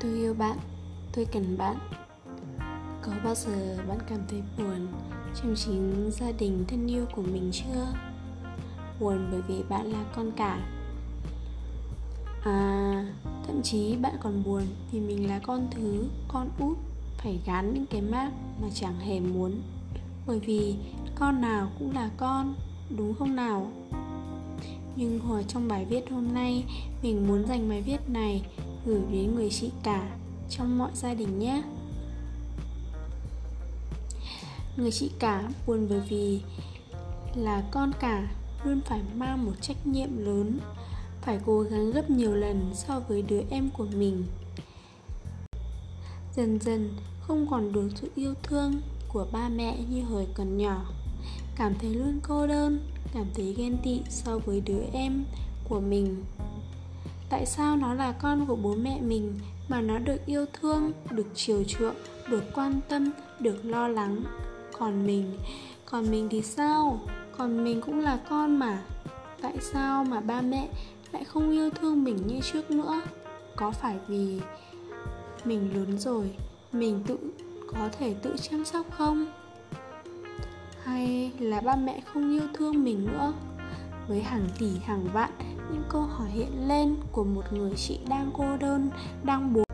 tôi yêu bạn, tôi cần bạn. Có bao giờ bạn cảm thấy buồn trong chính gia đình thân yêu của mình chưa? Buồn bởi vì bạn là con cả. À, thậm chí bạn còn buồn vì mình là con thứ, con út. Phải gán những cái mác mà chẳng hề muốn. Bởi vì con nào cũng là con, đúng không nào? Nhưng hồi trong bài viết hôm nay Mình muốn dành bài viết này gửi đến người chị cả trong mọi gia đình nhé. Người chị cả buồn bởi vì là con cả luôn phải mang một trách nhiệm lớn, phải cố gắng gấp nhiều lần so với đứa em của mình. Dần dần, không còn được sự yêu thương của ba mẹ như hồi còn nhỏ. Cảm thấy luôn cô đơn, cảm thấy ghen tị so với đứa em của mình tại sao nó là con của bố mẹ mình mà nó được yêu thương, được chiều chuộng, được quan tâm, được lo lắng? Còn mình còn mình thì sao? Còn mình cũng là con mà. Tại sao mà ba mẹ lại không yêu thương mình như trước nữa? Có phải vì mình lớn rồi, mình tự có thể tự chăm sóc không? Hay là ba mẹ không yêu thương mình nữa? Với hàng tỷ, hàng vạn những câu hỏi hiện lên của một người chị đang cô đơn, đang buồn.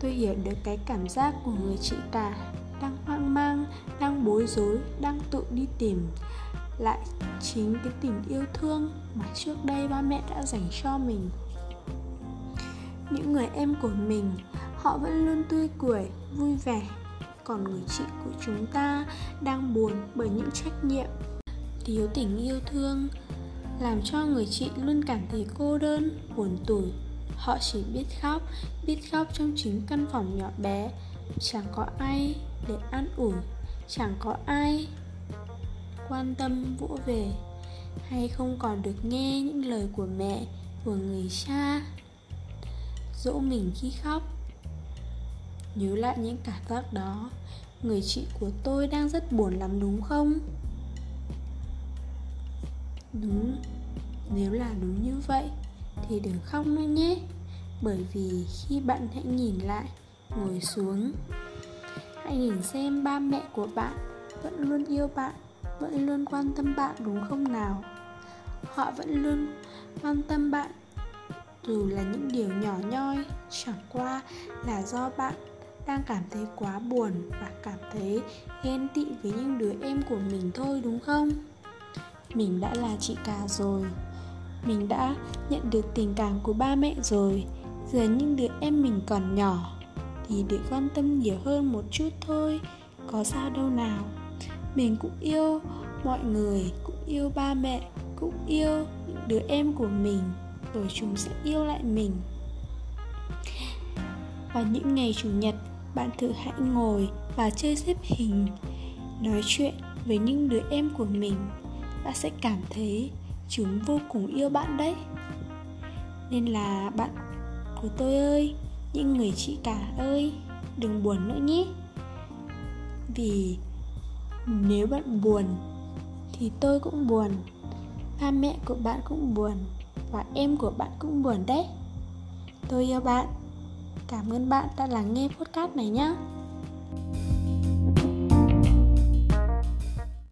Tôi hiểu được cái cảm giác của người chị cả đang hoang mang, đang bối rối, đang tự đi tìm. Lại chính cái tình yêu thương mà trước đây ba mẹ đã dành cho mình. Những người em của mình, họ vẫn luôn tươi cười, vui vẻ. Còn người chị của chúng ta đang buồn bởi những trách nhiệm. Thiếu tình yêu thương làm cho người chị luôn cảm thấy cô đơn, buồn tủi. Họ chỉ biết khóc biết khóc trong chính căn phòng nhỏ bé. Chẳng có ai để an ủi, chẳng có ai quan tâm vỗ về. Hay không còn được nghe những lời của mẹ, của người cha dỗ mình khi khóc. Nhớ lại những cảm giác đó, người chị của tôi đang rất buồn lắm đúng không? Như vậy thì đừng khóc nữa nhé. Bởi vì khi bạn hãy nhìn lại, ngồi xuống, hãy nhìn xem ba mẹ của bạn vẫn luôn yêu bạn, vẫn luôn quan tâm bạn đúng không nào? Họ vẫn luôn quan tâm bạn, dù là những điều nhỏ nhoi, chẳng qua là do bạn đang cảm thấy quá buồn và cảm thấy ghen tị với những đứa em của mình thôi đúng không? Mình đã là chị cả rồi mình đã nhận được tình cảm của ba mẹ rồi. Giờ những đứa em mình còn nhỏ thì được quan tâm nhiều hơn một chút thôi, có sao đâu nào. Mình cũng yêu mọi người, cũng yêu ba mẹ, cũng yêu những đứa em của mình, rồi chúng sẽ yêu lại mình. Và những ngày chủ nhật, bạn thử hãy ngồi và chơi xếp hình, nói chuyện với những đứa em của mình. Bạn sẽ cảm thấy chúng vô cùng yêu bạn đấy. Nên là bạn của tôi ơi, những người chị cả ơi, đừng buồn nữa nhé. Vì nếu bạn buồn thì tôi cũng buồn, ba mẹ của bạn cũng buồn, và em của bạn cũng buồn đấy. Tôi yêu bạn. Cảm ơn bạn đã lắng nghe podcast này nhé